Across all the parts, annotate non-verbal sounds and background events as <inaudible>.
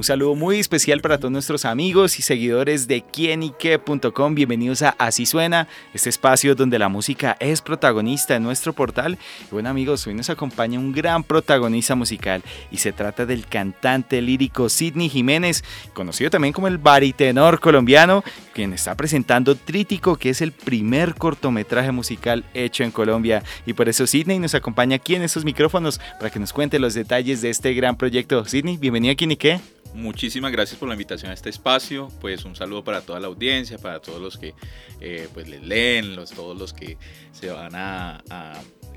Un saludo muy especial para todos nuestros amigos y seguidores de quienique.com. Bienvenidos a Así Suena, este espacio donde la música es protagonista en nuestro portal. Y bueno amigos, hoy nos acompaña un gran protagonista musical y se trata del cantante lírico Sidney Jiménez, conocido también como el baritenor colombiano, quien está presentando Trítico, que es el primer cortometraje musical hecho en Colombia. Y por eso Sidney nos acompaña aquí en estos micrófonos para que nos cuente los detalles de este gran proyecto. Sidney, bienvenido a Quienique. Muchísimas gracias por la invitación a este espacio. Pues un saludo para toda la audiencia, para todos los que eh, pues les leen, los, todos los que se van a,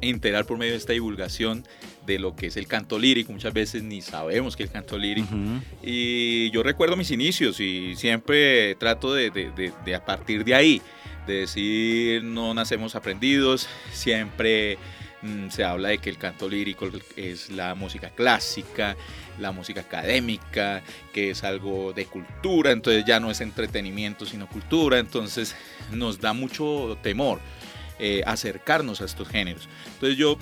enterar por medio de esta divulgación de lo que es el canto lírico. Muchas veces ni sabemos que el canto lírico. Y yo recuerdo mis inicios y siempre trato de, de, a partir de ahí, de decir no nacemos aprendidos, siempre mm, se habla de que el canto lírico es la música clásica, la música académica, que es algo de cultura, entonces ya no es entretenimiento sino cultura, entonces nos da mucho temor eh, acercarnos a estos géneros. Entonces yo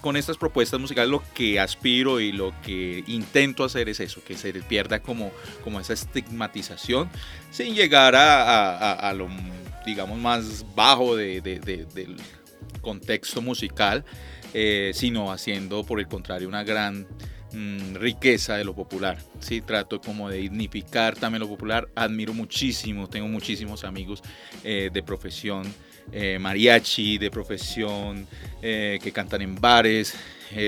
con estas propuestas musicales lo que aspiro y lo que intento hacer es eso, que se pierda como, como esa estigmatización sin llegar a, lo, digamos, más bajo del contexto musical, eh, sino haciendo por el contrario una gran Mm, riqueza de lo popular. Sí, trato como de dignificar también lo popular. Admiro muchísimo, tengo muchísimos amigos eh, de profesión eh, mariachi, de profesión eh, que cantan en bares.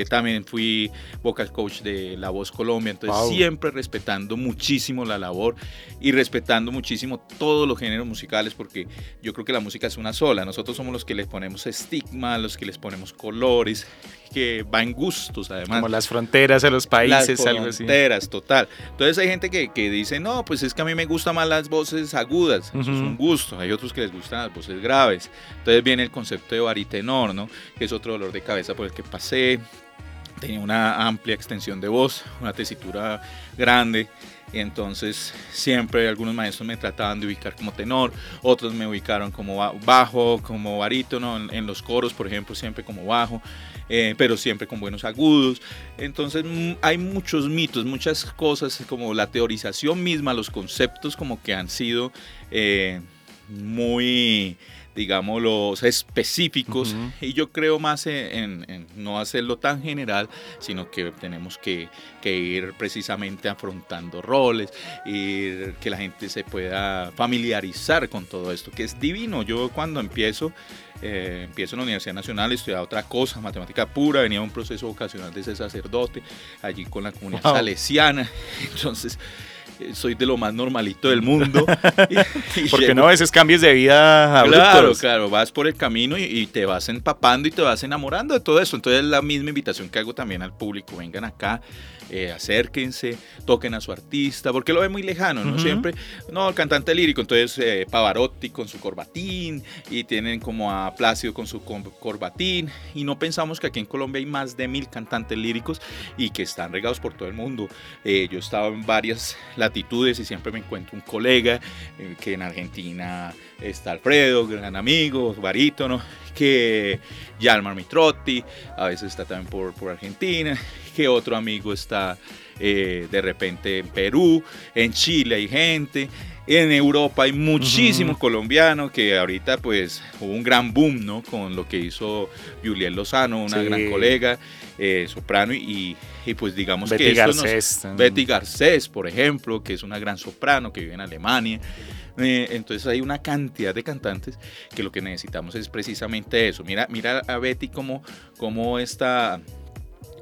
también fui vocal coach de La Voz Colombia, entonces siempre respetando muchísimo la labor y respetando muchísimo todos los géneros musicales porque yo creo que la música es una sola. Nosotros somos los que les ponemos estigma, los que les ponemos colores que va en gustos, además. Como las fronteras a los países, las fronteras, total. Entonces hay gente que, que, dice, no, pues es que a mí me gustan más las voces agudas, eso es un gusto. Hay otros que les gustan las voces graves. Entonces viene el concepto de baritenor, ¿no? Que es otro dolor de cabeza por el que pasé. Tenía una amplia extensión de voz, una tesitura grande. Y entonces siempre algunos maestros me trataban de ubicar como tenor, otros me ubicaron como bajo, como barítono, en los coros, por ejemplo, siempre como bajo. Eh, pero siempre con buenos agudos. Entonces mm, hay muchos mitos, muchas cosas como la teorización misma, los conceptos como que han sido eh, muy digamos, los específicos. Y yo creo más en, no hacerlo tan general, sino que tenemos que, que, ir precisamente afrontando roles, y que la gente se pueda familiarizar con todo esto, que es divino. Yo cuando empiezo eh, empiezo en la Universidad Nacional, estudiaba otra cosa, matemática pura, venía un proceso vocacional de ser sacerdote, allí con la comunidad salesiana, <laughs> entonces soy de lo más normalito del mundo. <laughs> Porque no, a veces cambios de vida Claro, claro, vas por el camino y, y, te vas empapando y te vas enamorando de todo eso. Entonces la misma invitación que hago también al público, vengan acá, eh, acérquense, toquen a su artista, porque lo ve muy lejano, ¿no? Siempre, no, el cantante lírico, entonces eh, Pavarotti con su corbatín y tienen como a Plácido con su corbatín y no pensamos que aquí en Colombia hay más de mil cantantes líricos y que están regados por todo el mundo. Eh, yo he estado en varias latitudes y siempre me encuentro un colega que en Argentina está Alfredo, gran amigo, barítono, que Yalmar Mitrotti, a veces está también por, por Argentina, que otro amigo está eh, de repente en Perú, en Chile hay gente, en Europa hay muchísimos colombianos que ahorita pues hubo un gran boom, ¿no? Con lo que hizo Julián Lozano, una gran colega, eh, soprano y, y, pues digamos que... Garcés. Betty Garcés, por ejemplo, que es una gran soprano que vive en Alemania. Eh, entonces hay una cantidad de cantantes que lo que necesitamos es precisamente eso. Mira, mira a Betty como, como esta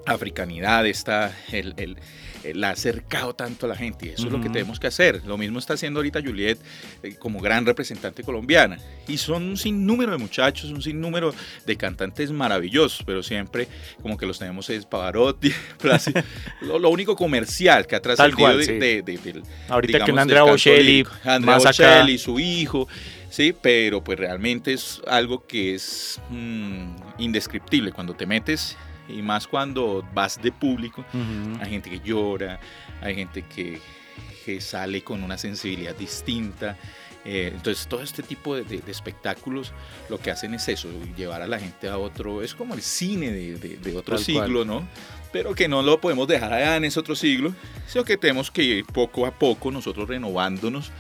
africanidad, esta, el, el, la ha acercado tanto a la gente y eso es lo que tenemos que hacer. Lo mismo está haciendo ahorita Juliet eh, como gran representante colombiana. Y son un sinnúmero de muchachos, un sinnúmero de cantantes maravillosos, pero siempre como que los tenemos es Pavarotti, <laughs> <laughs> lo, lo, único comercial que ha trascendido de, de, Ahorita que Andrea Bocelli, Andrea Bocelli, su hijo sí, pero pues realmente es algo que es mm, indescriptible. Cuando te metes y más cuando vas de público, hay gente que llora, hay gente que, que sale con una sensibilidad distinta. Eh, entonces todo este tipo de, espectáculos lo que hacen es eso, llevar a la gente a otro, es como el cine de, de otro siglo, ¿no? Pero que no lo podemos dejar allá en ese otro siglo, sino que tenemos que ir poco a poco nosotros renovándonos,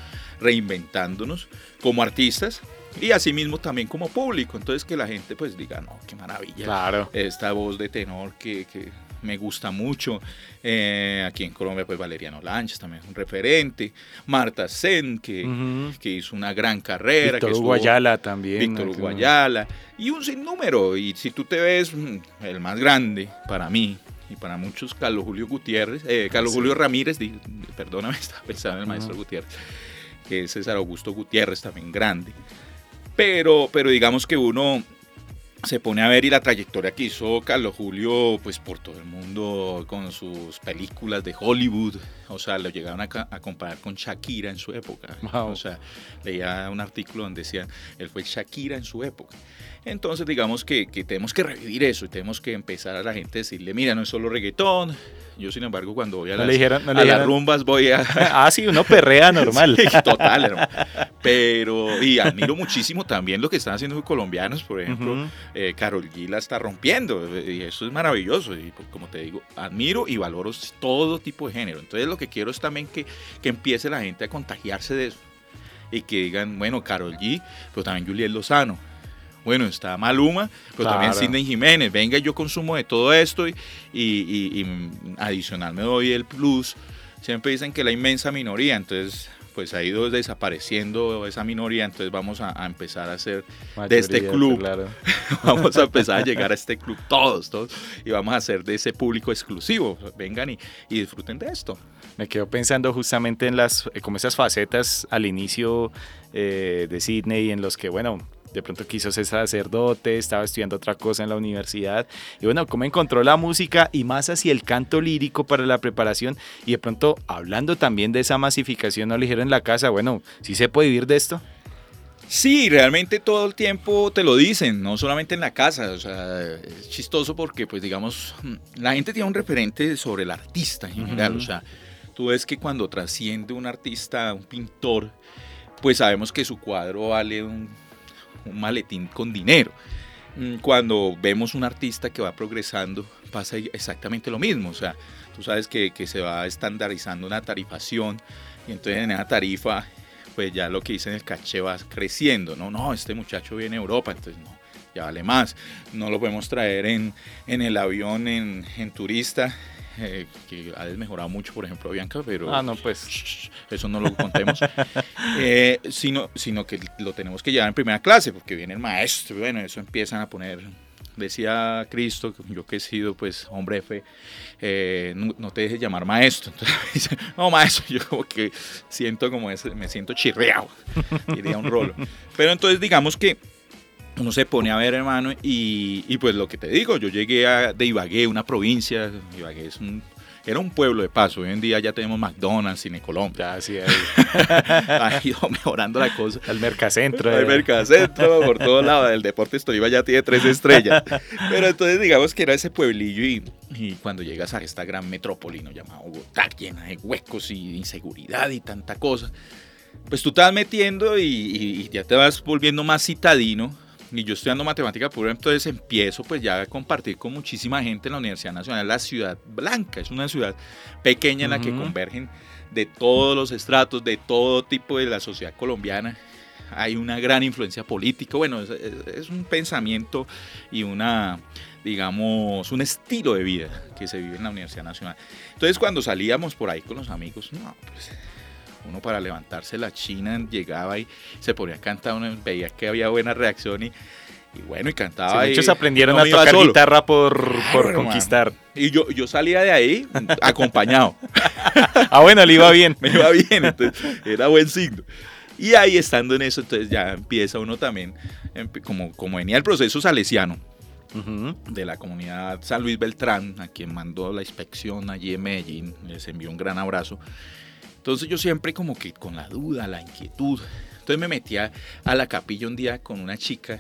reinventándonos como artistas, y asimismo también como público. Entonces que la gente pues diga, no, qué maravilla. Claro. Esta voz de tenor que, que me gusta mucho. Eh, aquí en Colombia pues Valeriano Lanches también es un referente. Marta Sen que, que hizo una gran carrera. Víctor Guayala también. Víctor Guayala. Y un sinnúmero. Y si tú te ves mm, el más grande para mí, y para muchos Carlos Julio Gutiérrez, eh, Carlos Julio Ramírez, perdóname, <laughs> estaba pensando en el maestro Gutiérrez, que es César Augusto Gutiérrez, también grande. Pero, pero digamos que uno se pone a ver y la trayectoria que hizo Carlos Julio, pues por todo el mundo con sus películas de Hollywood, o sea, lo llegaron a, comparar con Shakira en su época. O sea, leía un artículo donde decían, él fue Shakira en su época. Entonces, digamos que, que, tenemos que revivir eso y tenemos que empezar a la gente a decirle, mira, no es solo reggaetón. Yo, sin embargo, cuando voy a, las, rumbas voy a... <laughs> ah, sí, uno perrea <laughs> normal. <laughs> total, hermano. Pero, y admiro muchísimo también lo que están haciendo los colombianos, por ejemplo, eh, Carol G la está rompiendo, y eso es maravilloso. Y pues, como te digo, admiro y valoro todo tipo de género. Entonces, lo que quiero es también que, que empiece la gente a contagiarse de eso. Y que digan, bueno, Carol G, pero también Juliet Lozano bueno, está Maluma, pero también Sidney Jiménez. Venga, yo consumo de todo esto y, y, adicional me doy el plus. Siempre dicen que la inmensa minoría, entonces pues ha ido desapareciendo esa minoría, entonces vamos a, empezar a hacer de este club, <laughs> vamos a empezar a llegar a <laughs> este club todos, todos, y vamos a hacer de ese público exclusivo, vengan y, disfruten de esto. Me quedo pensando justamente en las, como esas facetas al inicio eh, de Sydney, en los que, bueno, de pronto quiso ser sacerdote, estaba estudiando otra cosa en la universidad. Y bueno, cómo encontró la música y más hacia el canto lírico para la preparación. Y de pronto, hablando también de esa masificación, no le dijeron en la casa, bueno, ¿sí se puede vivir de esto? Sí, realmente todo el tiempo te lo dicen, no solamente en la casa, o sea, es chistoso porque pues digamos, la gente tiene un referente sobre el artista en general, o sea, tú ves que cuando trasciende un artista, un pintor, pues sabemos que su cuadro vale un un maletín con dinero. Mm, cuando vemos un artista que va progresando, pasa exactamente lo mismo. O sea, tú sabes que, se va estandarizando una tarifación y entonces en esa tarifa, pues ya lo que dice en el caché va creciendo. No, no, este muchacho viene a Europa, entonces no, ya vale más. No lo podemos traer en, en el avión, en, en turista, eh, que ha desmejorado mucho, por ejemplo, Bianca, pero ah, no, pues. Eso no lo contemos, <laughs> eh, sino, sino que lo tenemos que llevar en primera clase, porque viene el maestro, bueno, eso empiezan a poner, decía Cristo, yo que he sido pues hombre de fe, eh, no, te dejes llamar maestro, <laughs> entonces no maestro, yo como que siento como ese, me siento chirreado, <laughs> diría un rolo, pero entonces digamos que uno se pone a ver, hermano, y, pues lo que te digo, yo llegué a, de Ibagué, una provincia, Ibagué es un, era un pueblo de paso, hoy en día ya tenemos McDonald's, Cine Colombia. Ya, sí, <laughs> ha ido mejorando la cosa. El Mercacentro. El eh. Mercacentro, por todos lados, el Deportes Tolima ya tiene tres estrellas. Pero entonces digamos que era ese pueblillo y, y cuando llegas a esta gran metrópoli, ¿no? llamada Bogotá, llena de huecos y inseguridad y tanta cosa, pues tú te vas metiendo y, y ya te vas volviendo más citadino y yo estudiando matemática pura, entonces empiezo pues ya a compartir con muchísima gente en la Universidad Nacional, la ciudad blanca, es una ciudad pequeña en la que convergen de todos los estratos, de todo tipo de la sociedad colombiana. Hay una gran influencia política, bueno, es, un pensamiento y una, digamos, un estilo de vida que se vive en la Universidad Nacional. Entonces cuando salíamos por ahí con los amigos, no, pues uno para levantarse la china llegaba y se ponía a cantar, uno veía que había buena reacción y, bueno, y cantaba. muchos aprendieron a tocar guitarra por, por conquistar. Y yo, yo salía de ahí acompañado. <laughs> ah, bueno, le iba bien. <laughs> Me iba bien, entonces era buen signo. Y ahí estando en eso, entonces ya empieza uno también, como, como venía el proceso salesiano, de la comunidad San Luis Beltrán, a quien mandó la inspección allí en Medellín, les envió un gran abrazo. Entonces yo siempre como que con la duda, la inquietud. Entonces me metía a la capilla un día con una chica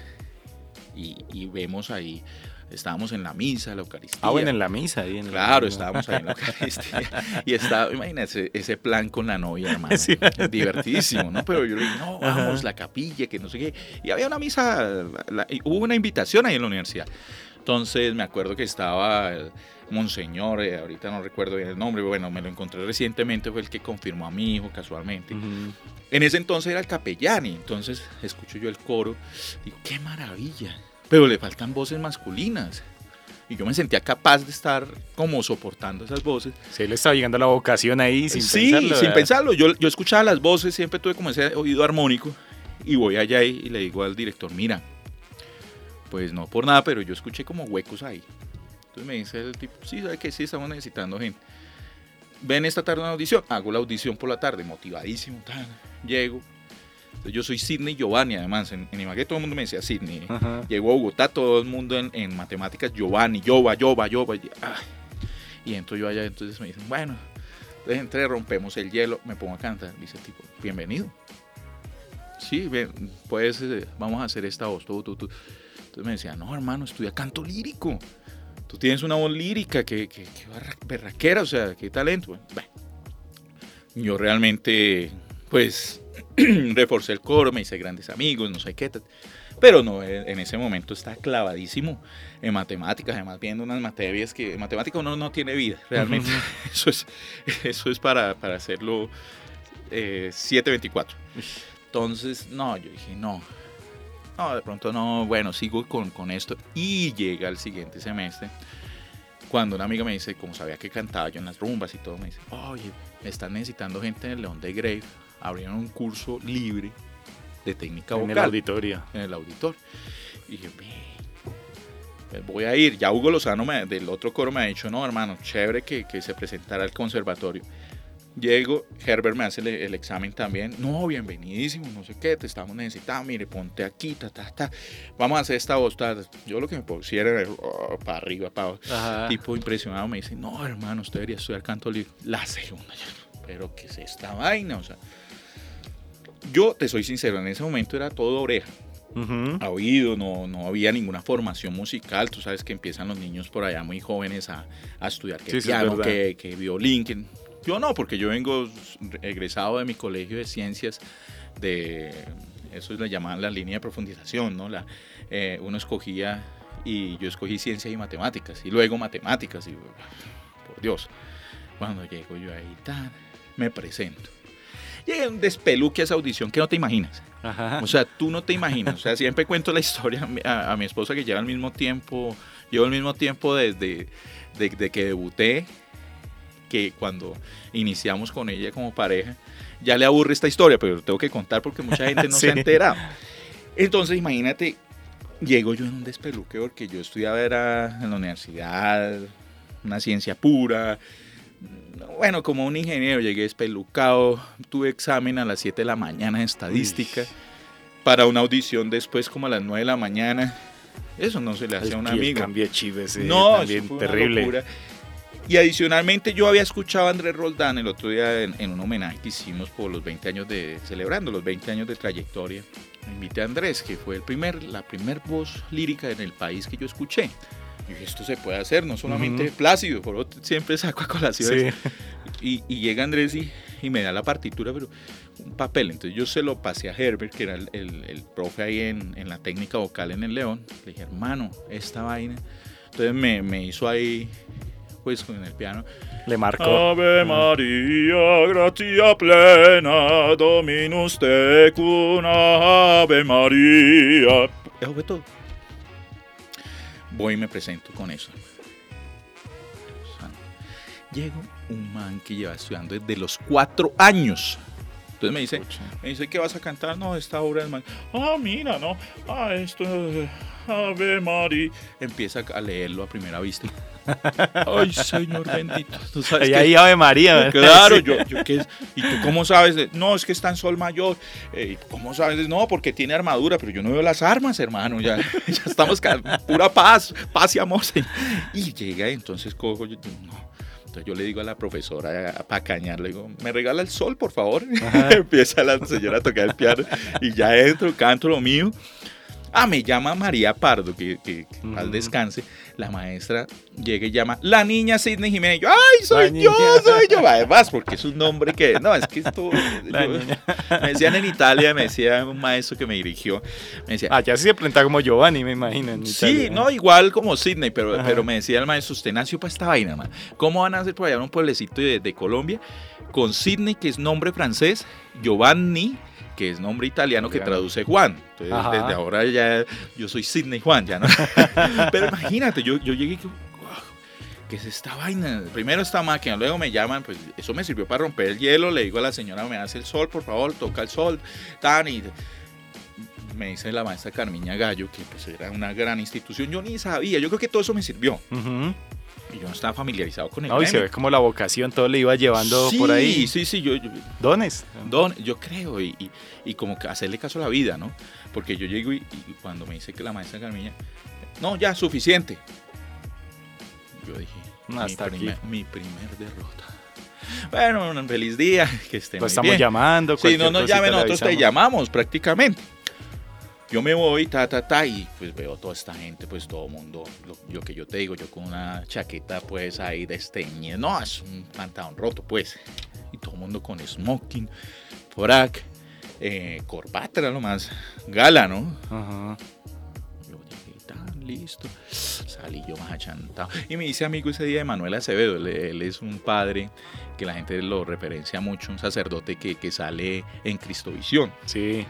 y, vemos ahí estábamos en la misa, la Eucaristía. Ah, bueno, en la misa. Ahí en claro, estábamos ahí en la Eucaristía. y estaba, imagínate, ese plan con la novia, hermano. <laughs> Divertidísimo, ¿no? Pero yo le dije, no, vamos, la capilla, que no sé qué. Y había una misa, hubo una invitación ahí en la universidad. Entonces me acuerdo que estaba el Monseñor, eh, ahorita no recuerdo bien el nombre, bueno, me lo encontré recientemente, fue el que confirmó a mi hijo casualmente. En ese entonces era el capellán y entonces escucho yo el coro, digo, qué maravilla, pero le faltan voces masculinas. Y yo me sentía capaz de estar como soportando esas voces. Sí, le estaba llegando la vocación ahí sin sí, pensarlo. Sí, sin pensarlo. Yo, yo escuchaba las voces, siempre tuve como ese oído armónico. Y voy allá y, le digo al director, mira, pues no por nada, pero yo escuché como huecos ahí. Entonces me dice el tipo, sí, ¿sabe que Sí, estamos necesitando gente. Ven esta tarde una audición. Hago la audición por la tarde, motivadísimo. Llego, yo soy Sidney Giovanni, además. En, en, Imagué todo el mundo me decía Sidney. Llegó a Bogotá, todo el mundo en, matemáticas, Giovanni, Jova, Jova, Jova. Y entro yo allá, entonces me dicen, bueno, entonces entre, rompemos el hielo, me pongo a cantar. Dice el tipo, bienvenido. Sí, bien, pues eh, vamos a hacer esta voz. Entonces me decía, no, hermano, estudia canto lírico. Tú tienes una voz lírica, que, que, que berraquera, o sea, qué talento. Bueno, yo realmente, pues, <clears throat> reforcé el coro, me hice grandes amigos, no sé qué. Pero no, en ese momento está clavadísimo en matemáticas, además viendo unas materias que en matemáticas uno no tiene vida, realmente. <laughs> Eso es, eso es para, para hacerlo eh, 724. Entonces, no, yo dije, no, no, de pronto no, bueno, sigo con, con esto. Y llega el siguiente semestre, cuando una amiga me dice, como sabía que cantaba yo en las rumbas y todo, me dice, oye, me están necesitando gente en el León de Grave abrieron un curso libre de técnica vocal. En el auditorio. En el auditorio. Y dije, pues voy a ir. Ya Hugo Lozano del otro coro me ha dicho, no, hermano, chévere que, que se presentara al conservatorio. Llego, Herbert me hace el, examen también. No, bienvenidísimo, no sé qué, te estamos necesitando. Mire, ponte aquí, ta, ta, ta. Vamos a hacer esta voz. Yo lo que me pusiera era oh, para arriba, para abajo. Tipo impresionado me dice, no, hermano, usted debería estudiar canto libre. La segunda, pero ¿qué es esta vaina? O sea, yo te soy sincero, en ese momento era todo oreja. A oído, no, no había ninguna formación musical. Tú sabes que empiezan los niños por allá muy jóvenes a, a estudiar que piano, que, que, violín. Que... Yo no, porque yo vengo egresado de mi colegio de ciencias de eso le llamaban la línea de profundización, ¿no? La, eh, uno escogía y yo escogí ciencias y matemáticas y luego matemáticas y por Dios, cuando llego yo ahí tan me presento Llegué un despeluque a esa audición que no te imaginas. O sea, tú no te imaginas. O sea, siempre cuento la historia a, mi esposa que lleva al mismo tiempo, llevo el mismo tiempo desde de, que debuté, que cuando iniciamos con ella como pareja. Ya le aburre esta historia, pero lo tengo que contar porque mucha gente no <laughs> se ha enterado. Entonces, imagínate, llego yo en un despeluque porque yo estudiaba era en la universidad, una ciencia pura, bueno, como un ingeniero llegué espelucado, tuve examen a las 7 de la mañana de estadística, para una audición después como a las 9 de la mañana. Eso no se le hace a un amigo. Cambia chives, no, también terrible. Y adicionalmente yo había escuchado a Andrés Roldán el otro día en, un homenaje que hicimos por los 20 años de, celebrando los 20 años de trayectoria. invité a Andrés, que fue el primer, la primer voz lírica en el país que yo escuché. Y esto se puede hacer, no solamente Plácido, por siempre saco a colación. Y, llega Andrés y, me da la partitura, pero un papel. Entonces yo se lo pasé a Herbert, que era el, el, profe ahí en, en, la técnica vocal en el León. Le dije, hermano, esta vaina. Entonces me, me hizo ahí, pues con el piano. Le marcó. Ave María, gracia plena, Dominus tecum, Ave María. Eso fue todo voy y me presento con eso. Llego un man que lleva estudiando desde los cuatro años. Entonces me dice, me dice, ¿qué vas a cantar? No, esta obra es mal. Ah, mira, no. Ah, esto Ave María. Empieza a leerlo a primera vista. <laughs> Ay, Señor bendito. ¿Tú sabes y ahí Ave María. Claro, yo, yo ¿qué es? ¿Y tú cómo sabes? No, es que está en sol mayor. Eh, ¿Cómo sabes? No, porque tiene armadura, pero yo no veo las armas, hermano. Ya, <laughs> ya estamos pura paz, paz y amor. Y llega, entonces cojo, yo, no. Entonces yo le digo a la profesora para cañar, le digo, ¿me regala el sol, por favor? <laughs> Empieza la señora a tocar el piano y ya entro, canto lo mío. Ah, me llama María Pardo, que, que, al descanse. La maestra llega y llama la niña Sidney Jiménez. Yo, ¡ay, soy La yo, niña. soy yo! Además, porque es un nombre que. No, es que esto. <laughs> La yo- niña. me decían en Italia, me decía un maestro que me dirigió. Me decía, Allá sí se presenta como Giovanni, me imagino. en Sí, Italia. no, igual como Sydney, pero, Ajá. pero me decía el maestro, usted nació para esta vaina, man. ¿Cómo van a hacer por allá un pueblecito de, de Colombia? Con Sydney, que es nombre francés, Giovanni, que es nombre italiano, que traduce Juan. Entonces, Ajá. desde ahora ya yo soy Sydney Juan, ya no. <laughs> pero imagínate, yo, yo llegué y que, "Wow, ¿Qué es esta vaina? Primero esta máquina, luego me llaman, pues eso me sirvió para romper el hielo. Le digo a la señora, me hace el sol, por favor, toca el sol, tan y me dice la maestra Carmiña Gallo, que pues era una gran institución, yo ni sabía, yo creo que todo eso me sirvió. Y yo no estaba familiarizado con el No, y se ve como la vocación, todo le iba llevando sí, por ahí. Sí, sí, yo, yo, Dones. don- yo creo, y, y- y como que hacerle caso a la vida, ¿no? Porque yo llego y, y cuando me dice que la maestra Carmiña, no, ya, suficiente. Yo dije, mi, Hasta aquí. primer, mi primer derrota. Bueno, un feliz día, <laughs> que esté Lo muy estamos bien. llamando. Si no nos llamen, nosotros te llamamos prácticamente. Yo me voy, ta, ta, ta, y pues veo toda esta gente, pues todo el mundo, lo, yo que yo te digo, yo con una chaqueta pues ahí desteñida, no, es un pantalón roto pues, y todo el mundo con smoking, frac, eh, corbata era lo más gala, ¿no? Ajá. Yo llegué tan listo, salí yo más achantado. Y me hice amigo ese día de Manuel Acevedo, él, él es un padre que la gente lo referencia mucho, un sacerdote que, que sale en Cristovisión. Sí.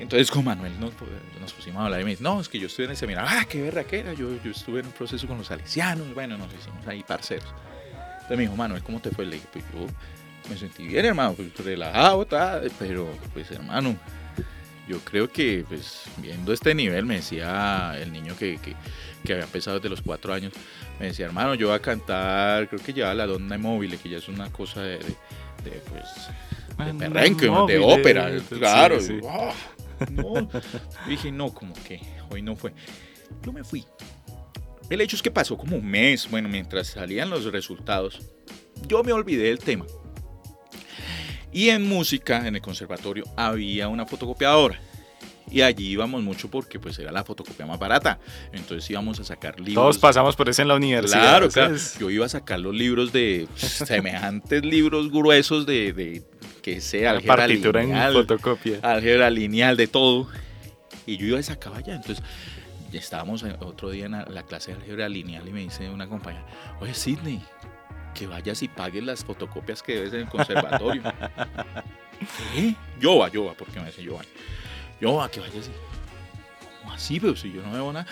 Entonces con Manuel nos, nos pusimos a hablar y me dice, no, es que yo estuve en el seminario, ah, qué berraquera, yo, yo estuve en un proceso con los salesianos, bueno, nos hicimos ahí parceros. Entonces me dijo, Manuel, ¿cómo te fue? Le dije, pues yo me sentí bien, hermano, pues relajado, tal, pero pues hermano, yo creo que pues viendo este nivel, me decía el niño que, que, que había empezado desde los cuatro años, me decía, hermano, yo voy a cantar, creo que lleva la donna móvil, que ya es una cosa de, de, de, pues, de perrenque, de ópera, claro. sí, sí. No. <laughs> Dije, no, como que hoy no fue. Yo me fui. El hecho es que pasó como un mes, bueno, mientras salían los resultados, yo me olvidé del tema. Y en música, en el conservatorio, había una fotocopiadora. Y allí íbamos mucho porque pues era la fotocopia más barata. Entonces íbamos a sacar libros. Todos pasamos por eso en la universidad. Claro, claro. Yo iba a sacar los libros de <laughs> semejantes libros gruesos de, de que sea álgebra partitura en fotocopia. álgebra lineal, de todo. Y yo iba y sacaba ya. Entonces, estábamos otro día en la, la clase de álgebra lineal y me dice una compañera, oye, Sidney, que vayas y pagues las fotocopias que debes en el conservatorio. ¿Qué? <laughs> Yo va, yo va, porque me dice yo va. Yo va, que vayas y... ¿Cómo así? Pero si yo no veo nada.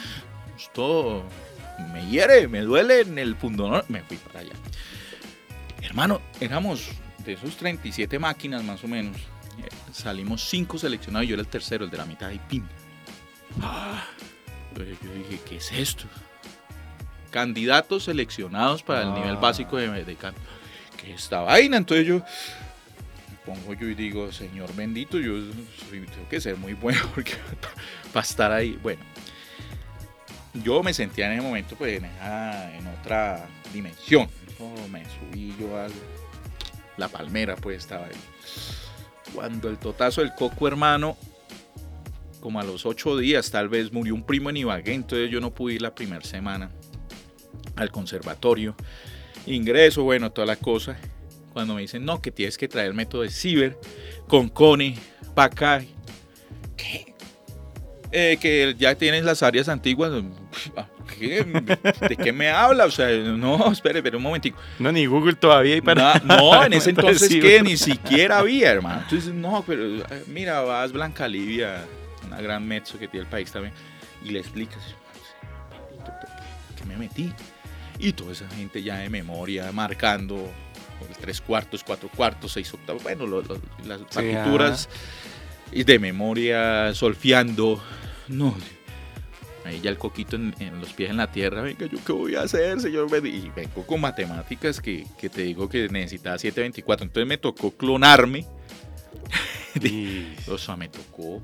Esto me hiere, me duele en el pundonor. Me fui para allá. Hermano, éramos de esos 37 máquinas más o menos. eh, Salimos cinco seleccionados y yo era el tercero, el de la mitad y pin. Ah, Entonces yo dije, ¿qué es esto? Candidatos seleccionados para el nivel Ah. básico de, de canto. ¿Qué es esta vaina? Entonces yo me pongo yo y digo, Señor bendito, yo soy- tengo que ser muy bueno <laughs> porque para estar ahí. Bueno, yo me sentía en ese momento pues en, esa- en otra dimensión. Me subí yo a la palmera, pues estaba ahí. Cuando el totazo del coco hermano, como a los ocho días tal vez murió un primo en Ibagué, entonces yo no pude ir la primera semana al conservatorio. Ingreso, bueno, toda la cosa. Cuando me dicen, no, que tienes que traer el método de ciber con Cone, para. Eh, que ya tienes las áreas antiguas. ¿Qué? ¿De qué me habla? O sea, no, espere, espere un momentico. No, ni Google todavía hay para. Na- <laughs> no, en ese entonces Sí, que ni siquiera había, hermano. Entonces, no, pero eh, mira, vas Blanca Livia, una gran mezzo que tiene el país también, y le explicas, ¿qué me metí? Y toda esa gente ya de memoria, marcando el tres cuartos, cuatro cuartos, seis octavos, bueno, lo- lo- las partituras y de memoria, solfeando. No, ahí ya el coquito en, en los pies en la tierra, venga, ¿yo qué voy a hacer, señor? Y vengo con matemáticas que, que te digo que necesitaba 724, entonces me tocó clonarme, <laughs> o sea, me tocó,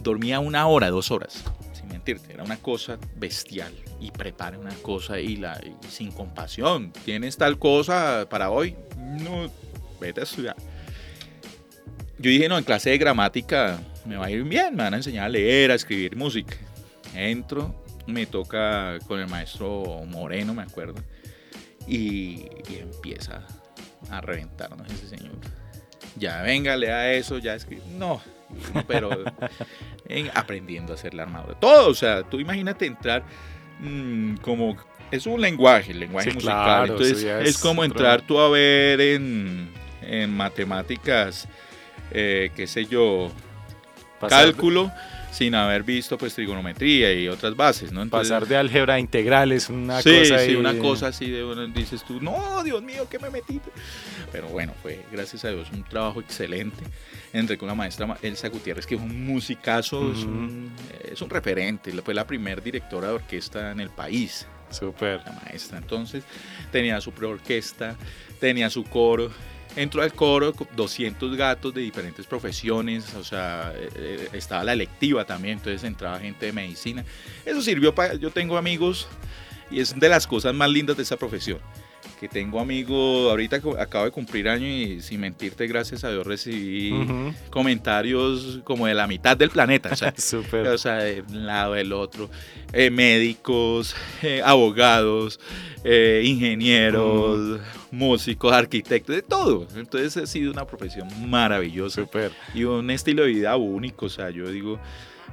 dormía una hora, dos horas, sin mentirte, era una cosa bestial, y prepara una cosa y, la, y sin compasión, ¿tienes tal cosa para hoy? No, vete a estudiar. Yo dije, no, en clase de gramática me va a ir bien, me van a enseñar a leer, a escribir música. Entro, me toca con el maestro Moreno, me acuerdo, y, y empieza a reventarnos ese señor. Ya, venga, lea eso, ya escribe. No, pero <laughs> en, aprendiendo a hacer la armadura. Todo, o sea, tú imagínate entrar mmm, como... Es un lenguaje, el lenguaje Sí, musical. claro, Entonces es, es como entrar tú a ver en, en matemáticas, eh, qué sé yo, Pasar, cálculo, sin haber visto pues trigonometría y otras bases, ¿no? Entonces, pasar de álgebra a integrales, una sí, cosa sí, una de- cosa así de bueno, dices tú, no, Dios mío, ¿qué me metí? Pero bueno, fue gracias a Dios un trabajo excelente. Entré con la maestra Ma- Elsa Gutiérrez, que es un musicazo, es, Ujú. un, es un referente, fue la primer directora de orquesta en el país, Súper. la maestra. Entonces tenía su preorquesta, tenía su coro. Entró al coro con 200 gatos de diferentes profesiones, o sea, eh, eh, estaba la electiva también, entonces entraba gente de medicina. Eso sirvió para, yo tengo amigos y es de las cosas más lindas de esa profesión, que tengo amigos, ahorita acabo de cumplir año y sin mentirte, gracias a Dios recibí comentarios como de la mitad del planeta, o sea, <laughs> Súper. o sea, de un lado del otro, eh, médicos, eh, abogados, eh, ingenieros, músicos, arquitectos, de todo. Entonces ha sido una profesión maravillosa Súper. y un estilo de vida único. O sea, yo digo,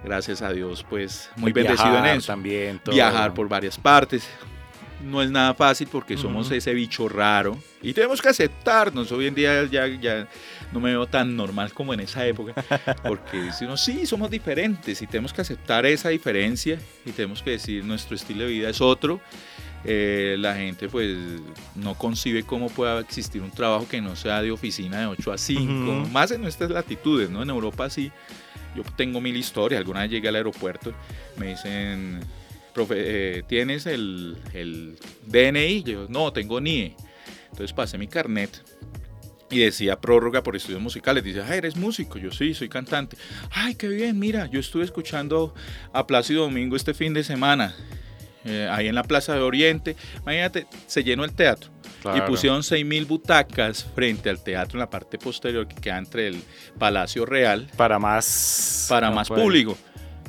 gracias a Dios, pues muy Viajar bendecido en eso. También, todo. Viajar por varias partes. No es nada fácil porque somos Ujú. ese bicho raro y tenemos que aceptarnos. Hoy en día ya, ya no me veo tan normal como en esa época <laughs> porque uno, sí, somos diferentes y tenemos que aceptar esa diferencia y tenemos que decir nuestro estilo de vida es otro. Eh, la gente pues no concibe cómo pueda existir un trabajo que no sea de oficina de 8 a 5, Ujú. más en nuestras latitudes, ¿no? En Europa sí, yo tengo mil historias, alguna vez llegué al aeropuerto, me dicen, profe, eh, ¿tienes el, el DNI? Yo, no, tengo NIE. Entonces pasé mi carnet y decía prórroga por estudios musicales. Dice, ah, eres músico. Yo sí, soy cantante. Ay, qué bien, mira, yo estuve escuchando a Plácido Domingo este fin de semana. Eh, ahí en la Plaza de Oriente. Imagínate, se llenó el teatro. Y pusieron 6.000 butacas frente al teatro en la parte posterior que queda entre el Palacio Real Para más. para no más puede. público.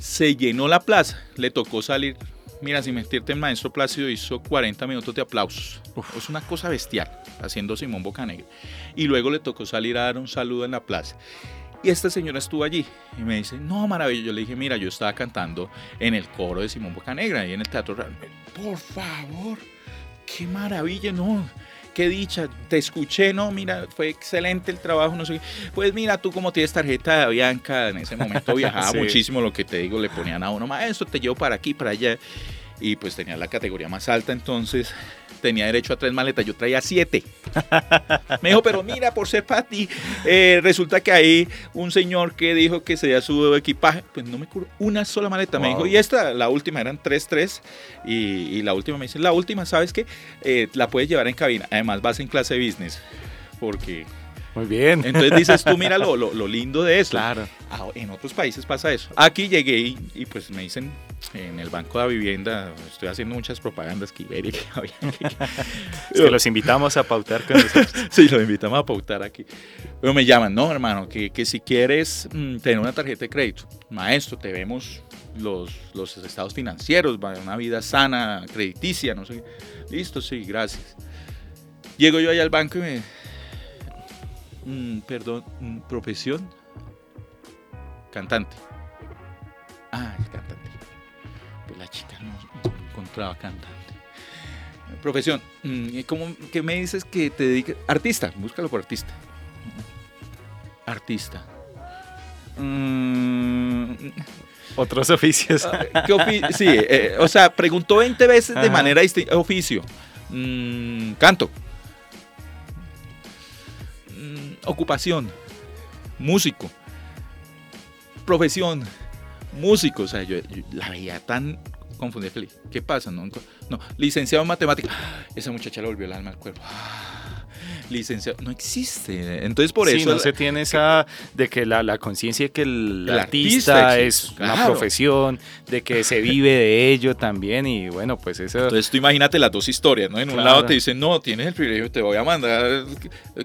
Se llenó la plaza, le tocó salir. Mira, sin mentirte, el maestro Plácido hizo 40 minutos de aplausos. Es una cosa bestial, haciendo Simón Bocanegra. Y luego le tocó salir a dar un saludo en la plaza. Y esta señora estuvo allí y me dice, no, maravilloso. Yo le dije, mira, yo estaba cantando en el coro de Simón Bocanegra y en el Teatro Real. Por favor, qué maravilla, no. Qué dicha, te escuché, no, mira, fue excelente el trabajo, no sé qué. Pues mira, tú como tienes tarjeta de Bianca, en ese momento <laughs> viajaba Sí. muchísimo, lo que te digo, le ponían a uno, maestro, te llevo para aquí, para allá. Y pues tenía la categoría más alta, entonces tenía derecho a tres maletas, yo traía siete. <laughs> Me dijo, pero mira, por ser para ti, eh, resulta que hay un señor que dijo que sería su equipaje, pues no me curó una sola maleta. Me dijo, y esta, la última eran tres, tres, y, y la última me dice, la última, ¿sabes qué? Eh, la puedes llevar en cabina, además vas en clase business, porque... Muy bien. Entonces dices tú, mira lo, lo, lo lindo de eso. claro. Ah, En otros países pasa eso. Aquí llegué y, y, pues me dicen en el Banco de la Vivienda, estoy haciendo muchas propagandas que Iberia, <laughs> que había <laughs> Es que los invitamos a pautar con nosotros. <laughs> Sí, lo invitamos a pautar aquí. Pero me llaman, no, hermano, que, que si quieres mm, tener una tarjeta de crédito, maestro, te vemos los, los estados financieros, una vida sana, crediticia, no sé. Listo, sí, gracias. Llego yo allá al banco y me. Mm, perdón, mm, profesión. Cantante. Ah, el cantante. Pues la chica no, no encontraba cantante. Profesión. mm, ¿Cómo, ¿Qué me dices que te dediques? Artista. Búscalo por artista. Artista. Mm, Otros oficios. ah, ¿qué ofi- sí, eh, o sea, preguntó 20 veces de manera distinta. Oficio. Mm, canto. Ocupación. Músico. Profesión. Músico. O sea, yo, la veía tan confundida. ¿Qué pasa? No, no, licenciado en matemáticas. Esa muchacha le volvió el alma al cuerpo. Licenciado, no existe. Entonces por Sí, eso no se tiene esa de que la, la conciencia de que el, El artista, artista es existe, una claro. profesión, de que se vive de ello también y bueno, pues eso Entonces tú imagínate las dos historias, ¿no? En un Claro. lado te dicen, no, tienes el privilegio, te voy a mandar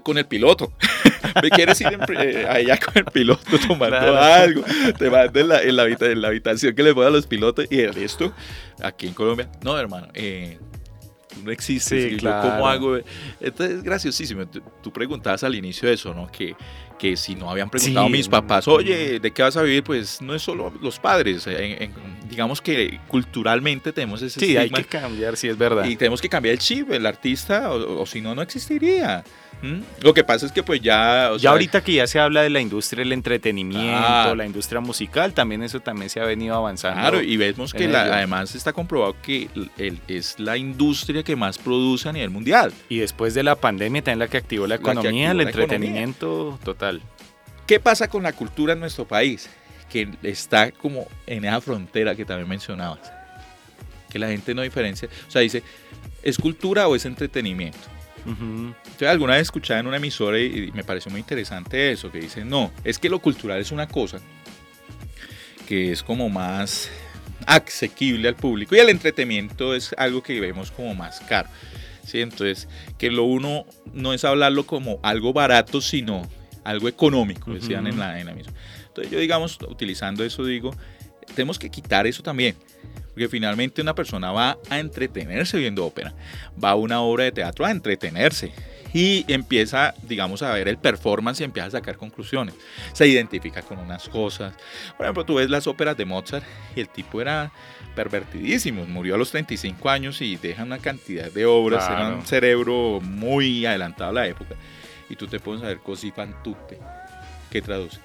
con el piloto. <laughs> ¿Me quieres ir en eh, allá con el piloto tomando Claro. algo? Te mando en la, en, la en la habitación que les voy a los pilotos y el resto, aquí en Colombia, no, hermano, eh, no existe. Claro. ¿Cómo hago? Entonces es graciosísimo. Tú, tú preguntabas al inicio de eso, ¿no? Que, que si no habían preguntado Sí. mis papás, oye, ¿de qué vas a vivir? Pues no es solo los padres. en- en- digamos que culturalmente tenemos ese sí, hay estigma que cambiar, sí es verdad. y tenemos que cambiar el chip, el artista, o, o si no, no existiría. ¿Mm? Lo que pasa es que pues ya... o ya sea, ahorita que ya se habla de la industria del entretenimiento, Ah. la industria musical, también eso también se ha venido avanzando. Claro, y vemos que la- además está comprobado que el- el- es la industria que más produce a nivel mundial. Y después de la pandemia también la que activó la economía, el activó entretenimiento total. ¿Qué pasa con la cultura en nuestro país? Que está como en esa frontera que también mencionabas. Que la gente no diferencia. O sea, dice, ¿es cultura o es entretenimiento? Ujú. Yo alguna vez escuchaba en una emisora y, y me pareció muy interesante eso, que dice, no, es que lo cultural es una cosa que es como más asequible al público y el entretenimiento es algo que vemos como más caro. ¿sí? Entonces, que lo uno no es hablarlo como algo barato, sino algo económico, decían Ujú. en, la, en la misma. Entonces yo, digamos, utilizando eso, digo, tenemos que quitar eso también. Porque finalmente una persona va a entretenerse viendo ópera, va a una obra de teatro a entretenerse y empieza, digamos, a ver el performance y empieza a sacar conclusiones. Se identifica con unas cosas. Por ejemplo, tú ves las óperas de Mozart y el tipo era pervertidísimo, murió a los 35 años y deja una cantidad de obras, era Claro. un cerebro muy adelantado a la época. Y tú te pones a ver così fan tutte, que traduce.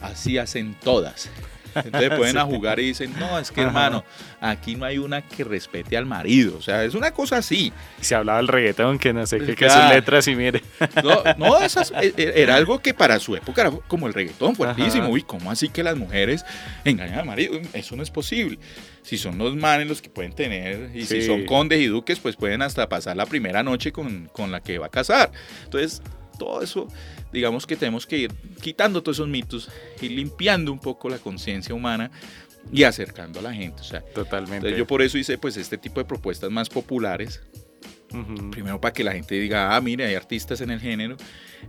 Así hacen todas. Entonces pueden a jugar y dicen, no, es que Ajá. hermano, aquí no hay una que respete al marido. O sea, es una cosa así. Se hablaba del reggaetón, que no sé qué, que sus letras y mire. No, no esas- e- e- era algo que para su época era como el reggaetón fuertísimo. Ajá. Uy, ¿cómo así que las mujeres engañan al marido? Eso no es posible. Si son los manes los que pueden tener, y si son condes y duques, pues pueden hasta pasar la primera noche con, con la que va a casar. Entonces, todo eso, digamos que tenemos que ir quitando todos esos mitos y limpiando un poco la conciencia humana y acercando a la gente. O sea, Totalmente. yo por eso hice pues este tipo de propuestas más populares Ujú. Primero para que la gente diga, ah, mire, hay artistas en el género.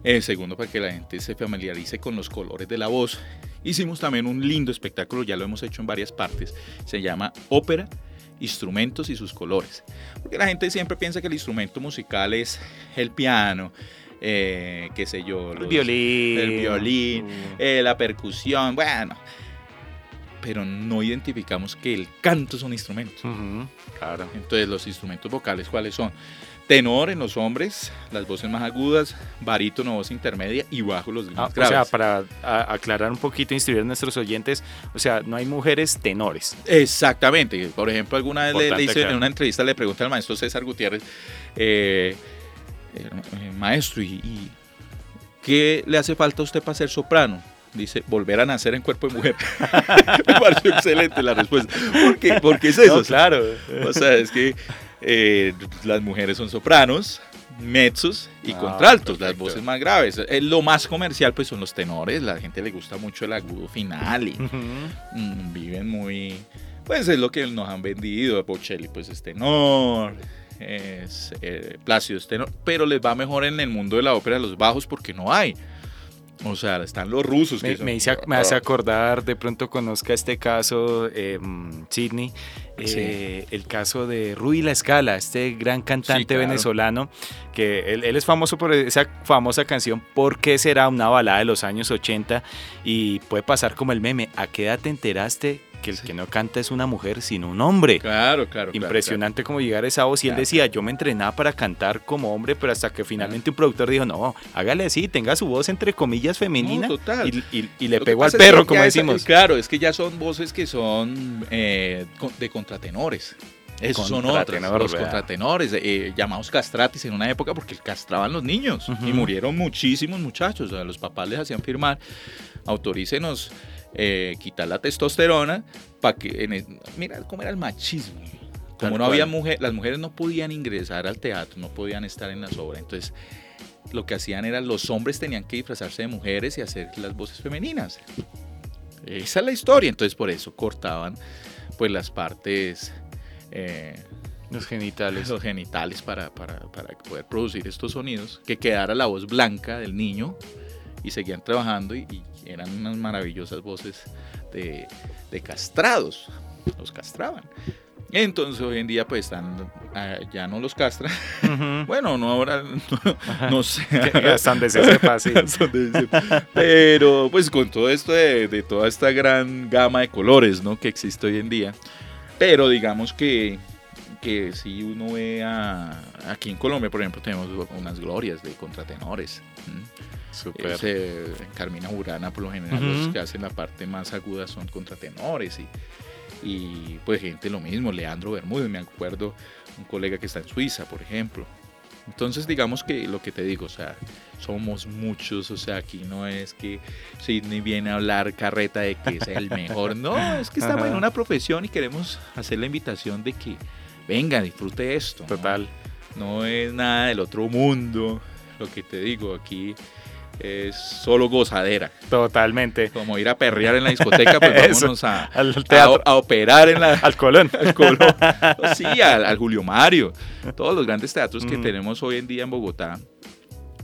Eh, segundo para que la gente se familiarice con los colores de la voz. Hicimos también un lindo espectáculo, ya lo hemos hecho en varias partes. Se llama Ópera, Instrumentos y sus colores. Porque la gente siempre piensa que el instrumento musical es el piano, eh, qué sé yo, El violín. el violín, eh, la percusión, bueno. Pero no identificamos que el canto es un instrumento. Claro. Entonces, los instrumentos vocales, ¿cuáles son? Tenor en los hombres, las voces más agudas, barítono, voz intermedia y bajo los Ah, más o graves. sea, para aclarar un poquito, instruir a nuestros oyentes, o sea, no hay mujeres tenores. Exactamente. Por ejemplo, alguna vez le, hice en una entrevista, le pregunta al maestro César Gutiérrez, eh, eh, eh, maestro, ¿y, y qué le hace falta a usted para ser soprano? Dice, volver a nacer en cuerpo de mujer. <laughs> Me pareció excelente la respuesta. ¿Por qué? Porque es eso. No, claro. O sea, es que eh, las mujeres son sopranos, mezzos y Ah, contraltos, las voces más graves. Eh, lo más comercial pues son los tenores, la gente le gusta mucho el agudo final y mm, viven muy... Pues es lo que nos han vendido, Bocelli pues es tenor, es, eh, Plácido es tenor, pero les va mejor en el mundo de la ópera los bajos porque no hay. O sea, están los rusos. que Me, son- me, hice- me hace acordar, de pronto conozca este caso, eh, Sidney, eh, el caso de Rui La Scala, este gran cantante Sí, claro. venezolano, que él, él es famoso por esa famosa canción ¿Por qué será una balada de los años 80? Y puede pasar como el meme, ¿a qué edad te enteraste que el que no canta es una mujer sino un hombre? Claro, claro. claro, Impresionante como llegar a esa voz y él Claro. decía, yo me entrenaba para cantar como hombre, pero hasta que finalmente un productor dijo, no, hágale así, tenga su voz entre comillas femenina No, total. y, y- y le Lo pegó al perro, como decimos. claro, es que ya son voces que son eh, de contratenores. Esos son otros, los contratenores, eh, llamados castratis en una época porque castraban los niños y murieron muchísimos muchachos. A los papás les hacían firmar, autorícenos eh, quitar la testosterona para que, en el- mira cómo era el machismo. Tal Como no había mujer, las mujeres no podían ingresar al teatro, no podían estar en las obras. Entonces, lo que hacían era los hombres tenían que disfrazarse de mujeres y hacer las voces femeninas. Esa es la historia, entonces por eso cortaban pues las partes... Eh, los genitales. Los genitales para, para, para, poder producir estos sonidos, que quedara la voz blanca del niño y seguían trabajando y, eran unas maravillosas voces de, de, castrados, los castraban. Entonces hoy en día pues están, ah, ya no los castran. <laughs> bueno, no ahora, no, sé. Hasta donde se sepa, sí. <laughs> Pero pues con todo esto de, de, toda esta gran gama de colores ¿no? que existe hoy en día. Pero digamos que que si uno ve a, aquí en Colombia, por ejemplo, tenemos unas glorias de contratenores. Super. Carmina Burana, por lo general, los que hacen la parte más aguda son contratenores y, y pues gente lo mismo, Leandro Bermúdez, me acuerdo, un colega que está en Suiza, por ejemplo. Entonces, digamos que lo que te digo, o sea, somos muchos, o sea, aquí no es que Sidney viene a hablar carreta de que es el mejor, no, es que estamos en una profesión y queremos hacer la invitación de que venga, disfrute esto. Total. ¿no? es nada del otro mundo. Lo que te digo, aquí es solo gozadera. Totalmente. Como ir a perrear en la discoteca, pues <laughs> vámonos a, a, operar en la, <laughs> al Colón. <laughs> Al Colón. sí, al, Julio Mario. Todos los grandes teatros que tenemos hoy en día en Bogotá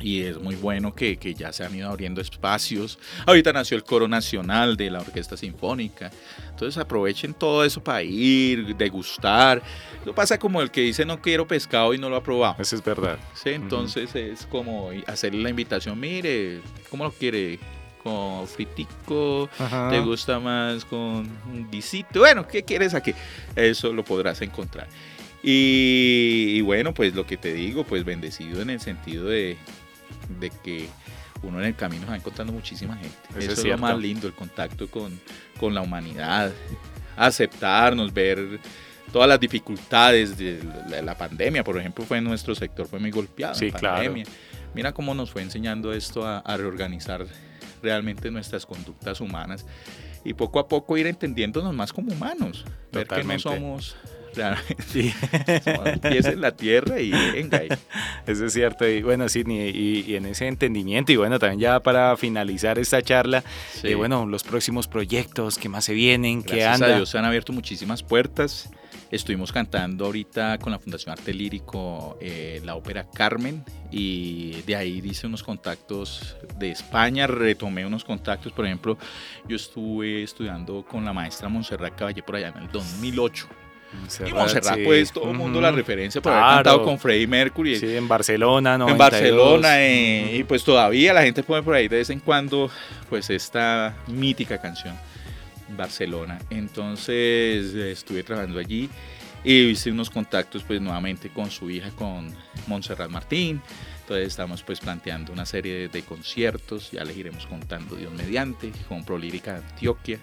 y es muy bueno que, que, ya se han ido abriendo espacios. Ahorita nació el coro nacional de la Orquesta Sinfónica. Entonces aprovechen todo eso para ir, degustar. Lo pasa como el que dice no quiero pescado y no lo ha probado. Eso es verdad. Sí, entonces es como hacerle la invitación, mire, ¿cómo lo quiere? con fritico, te gusta más con un guisito, bueno, ¿qué quieres aquí? Eso lo podrás encontrar. y, bueno, pues lo que te digo, pues bendecido en el sentido de, de que uno en el camino va encontrando muchísima gente. Eso, es, lo más lindo, el contacto con, con, la humanidad, aceptarnos, ver todas las dificultades de la, pandemia, por ejemplo, fue en nuestro sector, fue muy golpeado. Sí, claro. Mira cómo nos fue enseñando esto a, a reorganizar realmente nuestras conductas humanas y poco a poco ir entendiéndonos más como humanos, ver que no somos <laughs> Sí. Pies en la tierra y venga. <laughs> Eso es cierto. Y bueno, Sidney, y, en ese entendimiento, y bueno, también ya para finalizar esta charla, eh, bueno, los próximos proyectos, ¿qué más se vienen? Gracias ¿Qué anda? a Dios se han abierto muchísimas puertas. Estuvimos cantando ahorita con la Fundación Arte Lírico eh, la ópera Carmen y de ahí hice unos contactos de España, retomé unos contactos, por ejemplo, yo estuve estudiando con la maestra Montserrat Caballé por allá en el 2008 y Montserrat, pues todo el mundo la referencia por haber cantado con Freddie Mercury. Sí, en Barcelona, ¿no? En Barcelona, eh, y pues todavía la gente pone por ahí de vez en cuando, pues esta mítica canción, Barcelona. Entonces estuve trabajando allí y hice unos contactos, pues nuevamente con su hija, con Montserrat Martín. Entonces estamos pues planteando una serie de, conciertos, ya les iremos contando Dios mediante, con Prolírica Antioquia,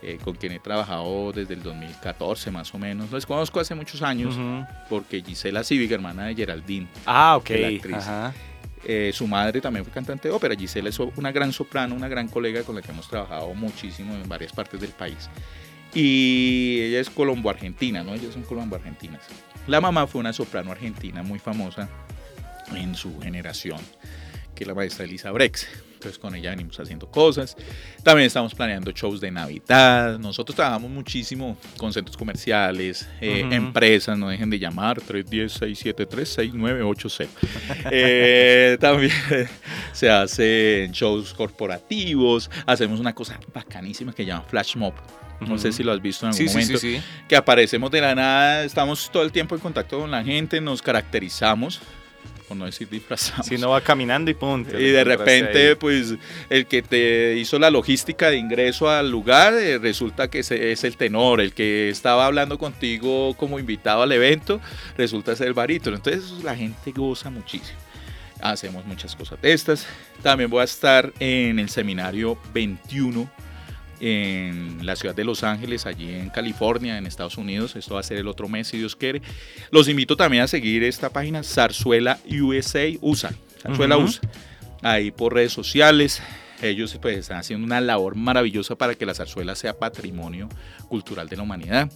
eh, con quien he trabajado desde el 2014 más o menos. Les conozco hace muchos años porque Gisela Civic, hermana de Geraldine, ah, ok, eh, su madre también fue cantante de ópera. Gisela es una gran soprano, una gran colega con la que hemos trabajado muchísimo en varias partes del país. Y ella es colombo-argentina, ¿no? Ellas son colombo-argentinas. La mamá fue una soprano argentina muy famosa en su generación, que es la maestra Elisa Brex. Entonces con ella venimos haciendo cosas. También estamos planeando shows de Navidad. Nosotros trabajamos muchísimo con centros comerciales, eh, empresas, no dejen de llamar, 310-673-6980. eh, <laughs> también se hacen shows corporativos. Hacemos una cosa bacanísima que se llama Flash Mob. No sé si lo has visto en algún momento. Sí, que aparecemos de la nada, estamos todo el tiempo en contacto con la gente, nos caracterizamos por no decir disfrazamos. Si no va caminando y punto. Y de repente, pues, el que te hizo la logística de ingreso al lugar eh, resulta que es el tenor, el que estaba hablando contigo como invitado al evento resulta ser el barítono. Entonces la gente goza muchísimo. Hacemos muchas cosas de estas. También voy a estar en el seminario 21 en la ciudad de Los Ángeles, allí en California, en Estados Unidos. Esto va a ser el otro mes, si Dios quiere. Los invito también a seguir esta página, Zarzuela USA, USA, Zarzuela USA, ahí por redes sociales. Ellos pues están haciendo una labor maravillosa para que la zarzuela sea patrimonio cultural de la humanidad.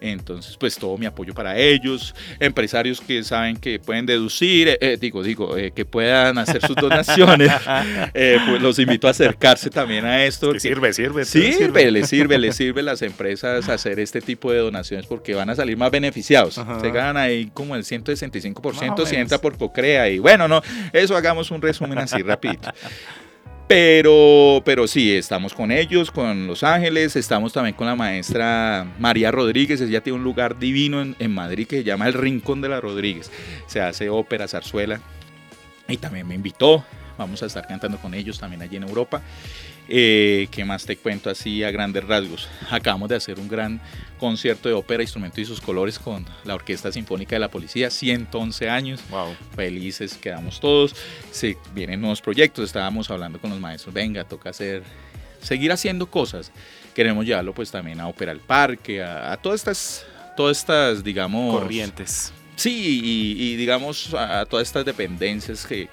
Entonces, pues todo mi apoyo para ellos, empresarios que saben que pueden deducir, eh, eh, digo, digo, eh, que puedan hacer sus donaciones, <laughs> pues los invito a acercarse también a esto. sirve, sirve. Sirve, sirve, le sirve, le sirve a las empresas hacer este tipo de donaciones porque van a salir más beneficiados. Se ganan ahí como el 165% si entra por Cocrea y bueno, no, eso hagamos un resumen así rapidito. Pero, pero sí, estamos con ellos, con Los Ángeles, estamos también con la maestra María Rodríguez, ella tiene un lugar divino en, Madrid que se llama El Rincón de la Rodríguez. Se hace ópera, zarzuela y también me invitó. Vamos a estar cantando con ellos también allí en Europa. Eh, ¿Qué más te cuento así a grandes rasgos? Acabamos de hacer un gran concierto de ópera, instrumento y sus colores con la Orquesta Sinfónica de la Policía, 111 años. Wow. Felices quedamos todos. Se vienen nuevos proyectos, estábamos hablando con los maestros, venga, toca hacer, seguir haciendo cosas. Queremos llevarlo pues también a Ópera al Parque, a, a todas estas, todas estas, digamos... Corrientes Sí, y, digamos a, todas estas dependencias que,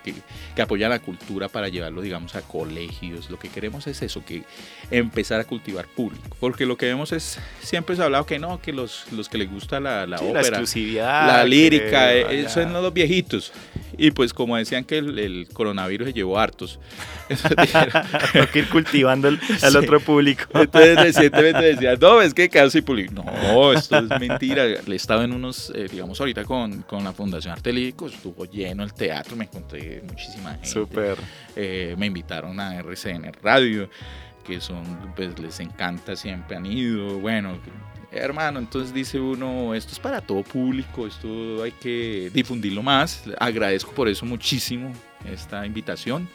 que, apoyan la cultura para llevarlo, digamos, a colegios. Lo que queremos es eso, que empezar a cultivar público. Porque lo que vemos es, siempre se ha hablado que no, que los, los que les gusta la, la ópera, la exclusividad, la lírica, eh, eso son los viejitos. Y pues como decían que el, coronavirus se llevó hartos. <laughs> Tengo que ir cultivando el, otro público. Entonces recientemente <laughs> decían, no, es que casi público. No, esto es mentira. Le estaba en unos, eh, digamos ahorita con, con, la Fundación Artelírico, estuvo lleno el teatro, me encontré muchísima gente. Súper. Eh, me invitaron a RCN Radio que son, pues les encanta, siempre han ido, bueno, hermano, entonces dice uno, esto es para todo público, esto hay que difundirlo más. Agradezco por eso muchísimo esta invitación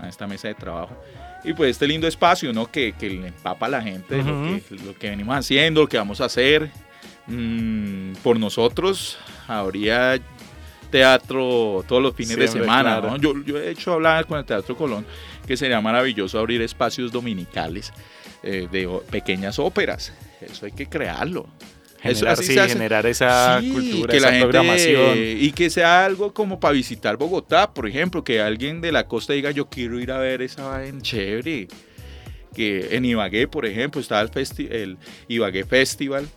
a esta mesa de trabajo. Y pues este lindo espacio, ¿no? Que, que le empapa a la gente de lo, que, venimos haciendo, lo que vamos a hacer. Mm, por nosotros habría teatro todos los fines de semana, ¿no? Yo, yo he hecho hablar con el Teatro Colón que sería maravilloso abrir espacios dominicales eh, de pequeñas óperas eso hay que crearlo. Generar, eso, generar esa cultura, esa programación. Y que sea algo como para visitar Bogotá, por ejemplo, que alguien de la costa diga yo quiero ir a ver esa en chévere. Que en Ibagué, por ejemplo, está el, el Ibagué Festival.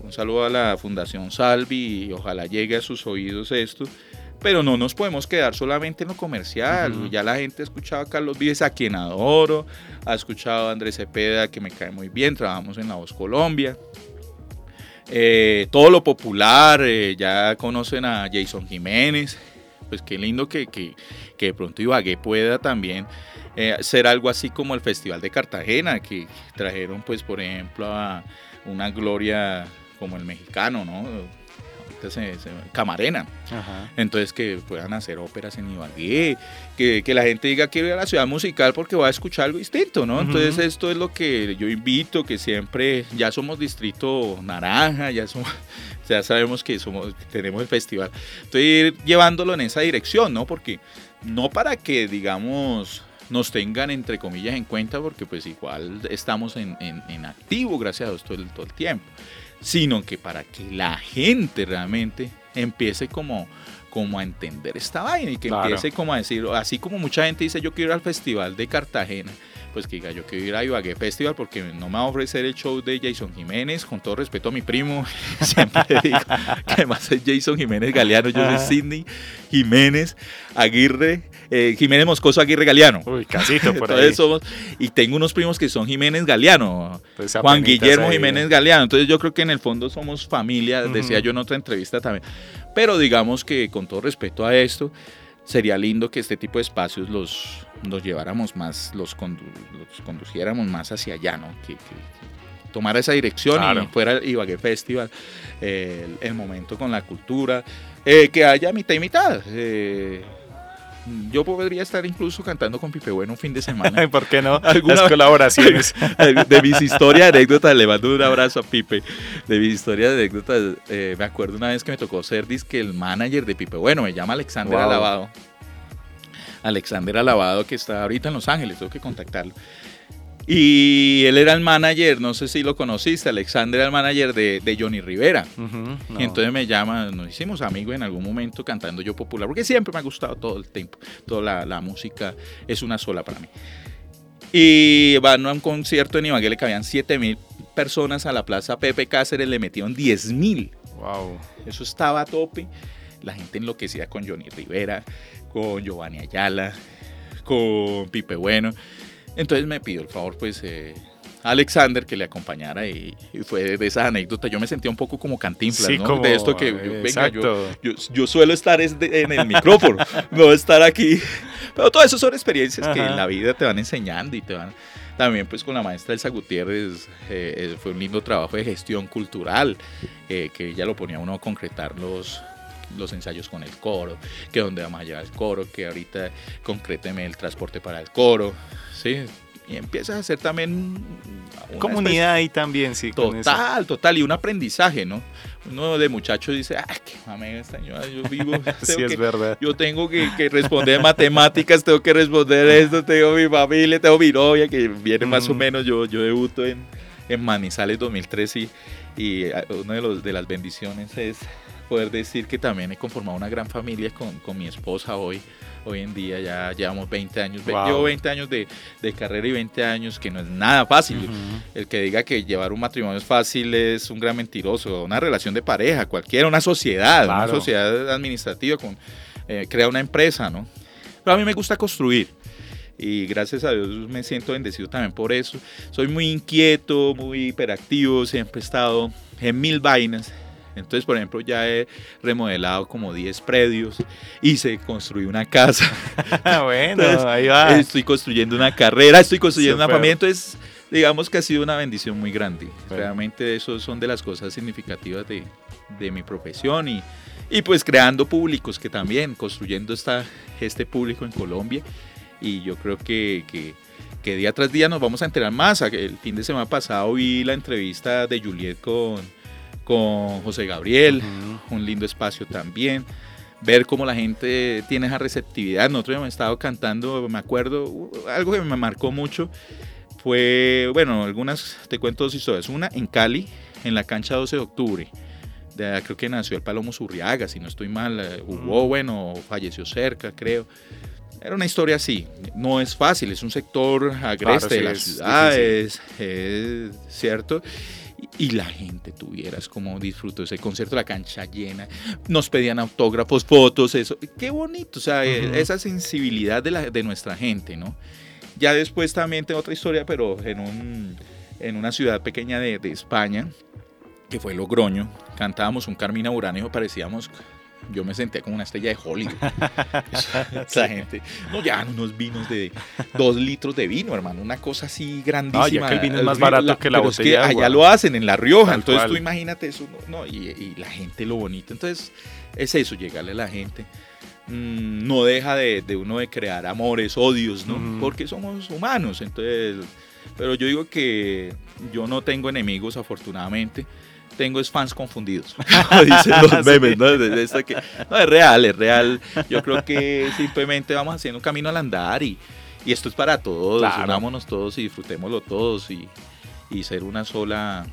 Un saludo a la Fundación Salvi y ojalá llegue a sus oídos esto. Pero no nos podemos quedar solamente en lo comercial. Ya la gente ha escuchado a Carlos Vives, a quien adoro, ha escuchado a Andrés Cepeda, que me cae muy bien, trabajamos en La Voz Colombia. Eh, todo lo popular, eh, ya conocen a Jason Jiménez, pues qué lindo que, que, de pronto Ibagué pueda también eh, ser algo así como el Festival de Cartagena, que trajeron pues por ejemplo a una gloria como el mexicano, ¿no? Camarena. Entonces que puedan hacer óperas en Ibagué, que, que, la gente diga quiero ir a la ciudad musical porque va a escuchar algo distinto, ¿no? Entonces esto es lo que yo invito, que siempre ya somos distrito naranja, ya somos, <laughs> ya sabemos que somos, tenemos el festival. Estoy ir llevándolo en esa dirección, ¿no? Porque no para que digamos nos tengan entre comillas en cuenta porque pues igual estamos en, en, activo gracias a Dios todo el, todo el tiempo sino que para que la gente realmente empiece como, como a entender esta vaina y que empiece como a decir, así como mucha gente dice yo quiero ir al festival de Cartagena, pues que diga yo quiero ir a Ibagué Festival porque no me va a ofrecer el show de Jason Jiménez, con todo respeto a mi primo, <laughs> siempre digo que además es Jason Jiménez Galeano, yo soy Sidney Jiménez Aguirre, eh, Jiménez Moscoso Aguirre Galeano. Uy, casito por <laughs> ahí. Somos, y tengo unos primos que son Jiménez Galeano, pues Juan Guillermo Jiménez Galeano. Entonces yo creo que en el fondo somos familia, decía yo en otra entrevista también. Pero digamos que con todo respeto a esto, sería lindo que este tipo de espacios los, los lleváramos más, los, conduciéramos más hacia allá, ¿no? Que, tomara esa dirección y fuera Ibagué Festival, el, momento con la cultura, eh, que haya mitad y mitad. Eh, yo podría estar incluso cantando con Pipe Bueno un fin de semana. <laughs> ¿Por qué no? <laughs> Algunas colaboraciones. <laughs> de mis historias, anécdotas, le mando un abrazo a Pipe. De mis historias, anécdotas, eh, me acuerdo una vez que me tocó ser disque el manager de Pipe Bueno, me llama Alexander Alabado. Alexander Alabado, que está ahorita en Los Ángeles, tengo que contactarlo. Y él era el manager, no sé si lo conociste, Alexander era el manager de, Johnny Rivera. Y entonces me llama, nos hicimos amigos en algún momento cantando yo popular, porque siempre me ha gustado todo el tiempo, toda la, música es una sola para mí. Y van a un concierto en Ibagué, le cabían 7 mil personas a la plaza Pepe Cáceres le metieron 10 mil. Wow. Eso estaba a tope. La gente enloquecida con Johnny Rivera, con Giovanni Ayala, con Pipe Bueno. Entonces me pidió el favor, pues, eh, Alexander que le acompañar y, fue de esas anécdotas. Yo me sentía un poco como cantinflas, ¿no? de esto que, venga, yo, yo, suelo estar en el micrófono, no estar aquí. Pero todo eso son experiencias que en la vida te van enseñando y te van... También pues con la maestra Elsa Gutiérrez eh, eh, fue un lindo trabajo de gestión cultural, eh, que ella lo ponía a uno a concretar los, los ensayos con el coro, que dónde vamos a llevar el coro, que ahorita concréteme el transporte para el coro, ¿sí? y empiezas a hacer también comunidad ahí también, sí. Total, total, y un aprendizaje, ¿no? Uno de muchachos dice, ah, qué mame esta yo vivo. <laughs> sí, es verdad. Yo tengo que, responder matemáticas, tengo que responder esto, tengo mi familia, tengo mi novia, que viene más o mm. menos, yo, yo debuto en, en Manizales 2003 y, y ah, una de, los, de las bendiciones es poder decir que también he conformado una gran familia con, con mi esposa hoy hoy en día ya llevamos 20 años, llevo 20 años de, carrera y 20 años que no es nada fácil. El que diga que llevar un matrimonio es fácil es un gran mentiroso, una relación de pareja, cualquiera, una sociedad, una sociedad administrativa, con, eh, crea una empresa, ¿no? Pero a mí me gusta construir y gracias a Dios me siento bendecido también por eso. Soy muy inquieto, muy hiperactivo, siempre he estado en mil vainas entonces, por ejemplo, ya he remodelado como 10 predios y se construyó una casa. <laughs> bueno, ahí va. Estoy construyendo una carrera, estoy construyendo una familia. Entonces, digamos que ha sido una bendición muy grande. Realmente eso son de las cosas significativas de, de mi profesión y, y, pues creando públicos que también, construyendo esta, este público en Colombia. Y yo creo que, que, que día tras día nos vamos a enterar más. El fin de semana pasado vi la entrevista de Juliet con con José Gabriel, un lindo espacio también. Ver cómo la gente tiene esa receptividad. Nosotros hemos estado cantando, me acuerdo, algo que me marcó mucho fue, bueno, algunas, te cuento dos historias. Una en Cali, en la cancha 12 de octubre. De, creo que nació el Palomo Zurriaga, si no estoy mal. Eh, Hubo, bueno, falleció cerca, creo. Era una historia así. No es fácil, es un sector agreste de las ciudades, es cierto y la gente tuvieras como disfrutó ese concierto, la cancha llena, nos pedían autógrafos, fotos, eso, qué bonito, o sea, eh, esa sensibilidad de, la, de nuestra gente, ¿no? Ya después también tengo otra historia, pero en, un, en una ciudad pequeña de, de España, que fue Logroño, cantábamos un Carmina Burano parecíamos yo me senté como una estrella de Hollywood. <laughs> Esa gente. No, ya unos vinos de dos litros de vino, hermano. Una cosa así grandísima. No, ya que el vino es más barato que la botella. Es que allá lo hacen en La Rioja. entonces tú imagínate eso. No, y, la gente lo bonito. Entonces es eso, llegarle a la gente. Mm, no deja de, uno de crear amores, odios, ¿no? Porque somos humanos. Entonces, pero yo digo que yo no tengo enemigos, afortunadamente tengo es fans confundidos. <laughs> <laughs> Dicen los memes, ¿no? es real, es real. Yo creo que simplemente vamos haciendo un camino al andar y, y esto es para todos. Unámonos todos y disfrutémoslo todos y, y ser una sola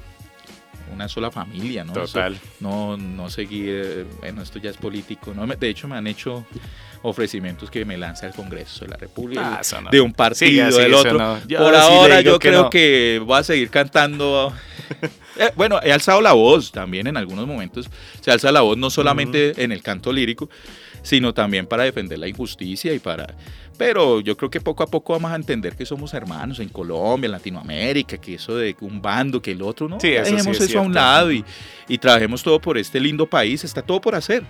una sola familia, ¿no? Total. no, no seguir, bueno, esto ya es político, ¿no? De hecho, me han hecho ofrecimientos que me lanza el Congreso de la República, ah, de un partido, del otro. Por ahora yo creo que voy a seguir cantando <laughs> eh, bueno, he alzado la voz también en algunos momentos. Se alza la voz no solamente en el canto lírico, sino también para defender la injusticia y para... Pero yo creo que poco a poco vamos a entender que somos hermanos en Colombia, en Latinoamérica, que eso de un bando, que el otro, ¿no? Sí, eso Dejemos eso a un lado y, y trabajemos todo por este lindo país. Está todo por hacer.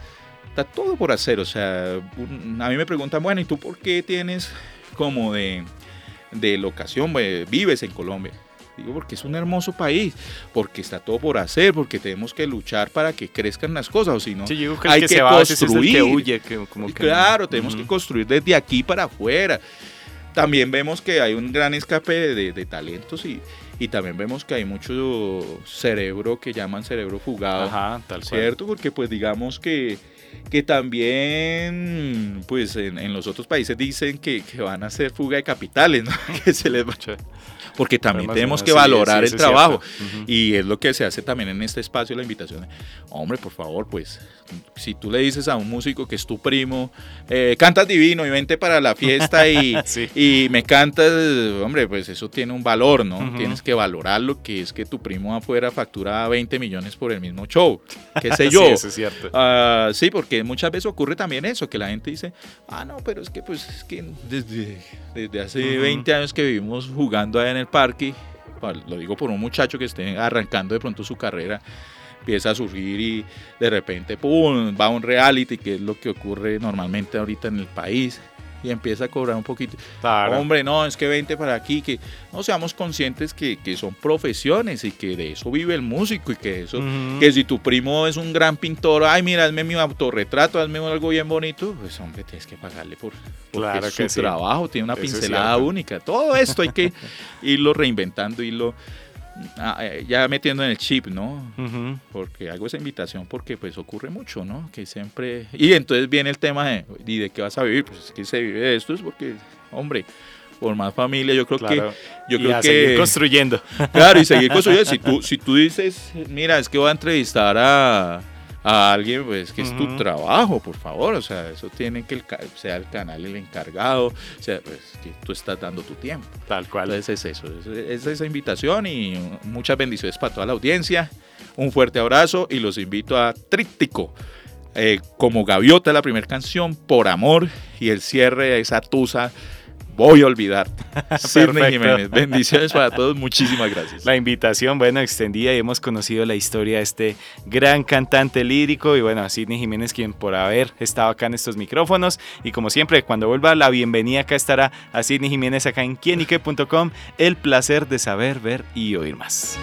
Está todo por hacer. O sea, a mí me preguntan, bueno, ¿y tú por qué tienes como de, de locación, vives en Colombia? Digo, porque es un hermoso país, porque está todo por hacer, porque tenemos que luchar para que crezcan las cosas, o si no, hay que, construir. claro, tenemos que construir desde aquí para afuera. También vemos que hay un gran escape de, talentos y, y, también vemos que hay mucho cerebro que llaman cerebro fugado, Ajá, tal ¿cierto? Porque pues digamos que que también pues en, los otros países dicen que, van a hacer fuga de capitales, ¿no? <laughs> que se les va porque también tenemos que valorar el trabajo. Y es lo que se hace también en este espacio, la invitación. Hombre, por favor, pues, si tú le dices a un músico que es tu primo, eh, cantas divino y vente para la fiesta y, <laughs> y, me cantas, hombre, pues eso tiene un valor, ¿no? Tienes que valorar lo que es que tu primo afuera factura 20 millones por el mismo show, qué sé <laughs> yo. sí, eso es cierto. Ah, sí, porque muchas veces ocurre también eso, que la gente dice, ah, no, pero es que pues es que desde, desde hace 20 años que vivimos jugando allá en el parque, lo digo por un muchacho que esté arrancando de pronto su carrera, empieza a surgir y de repente, ¡pum!, va a un reality, que es lo que ocurre normalmente ahorita en el país y empieza a cobrar un poquito. Hombre, no, es que vente para aquí, que no seamos conscientes que, que, son profesiones y que de eso vive el músico y que eso, que si tu primo es un gran pintor, ay, mira, hazme mi autorretrato, hazme algo bien bonito, pues hombre, tienes que pagarle por claro su trabajo, tiene una pincelada única. Todo esto hay que <laughs> irlo reinventando, irlo ya metiendo en el chip, ¿no? Porque hago esa invitación porque pues ocurre mucho, ¿no? Que siempre... Y entonces viene el tema de, ¿y de qué vas a vivir? Pues es que se vive de esto, es porque, hombre, por más familia, yo creo que... Yo creo que, seguir construyendo. Claro, y seguir <laughs> construyendo. Si tú, si tú dices, mira, es que voy a entrevistar a a alguien, pues que es tu trabajo, por favor. O sea, eso tiene que el, sea el canal el encargado, o sea, pues que tú estás dando tu tiempo. Tal cual. Entonces es eso, es, esa invitación y muchas bendiciones para toda la audiencia. Un fuerte abrazo y los invito a Tríptico. Eh, como Gaviota, la primera canción, Por Amor, y el cierre esa tusa voy a olvidar. <laughs> Sidney Jiménez, bendiciones para todos, muchísimas gracias. La invitación, bueno, extendida y hemos conocido la historia de este gran cantante lírico y bueno, a Sidney Jiménez quien por haber estado acá en estos micrófonos y como siempre, cuando vuelva la bienvenida acá estará a Sidney Jiménez acá en quienique.com, el placer de saber, ver y oír más.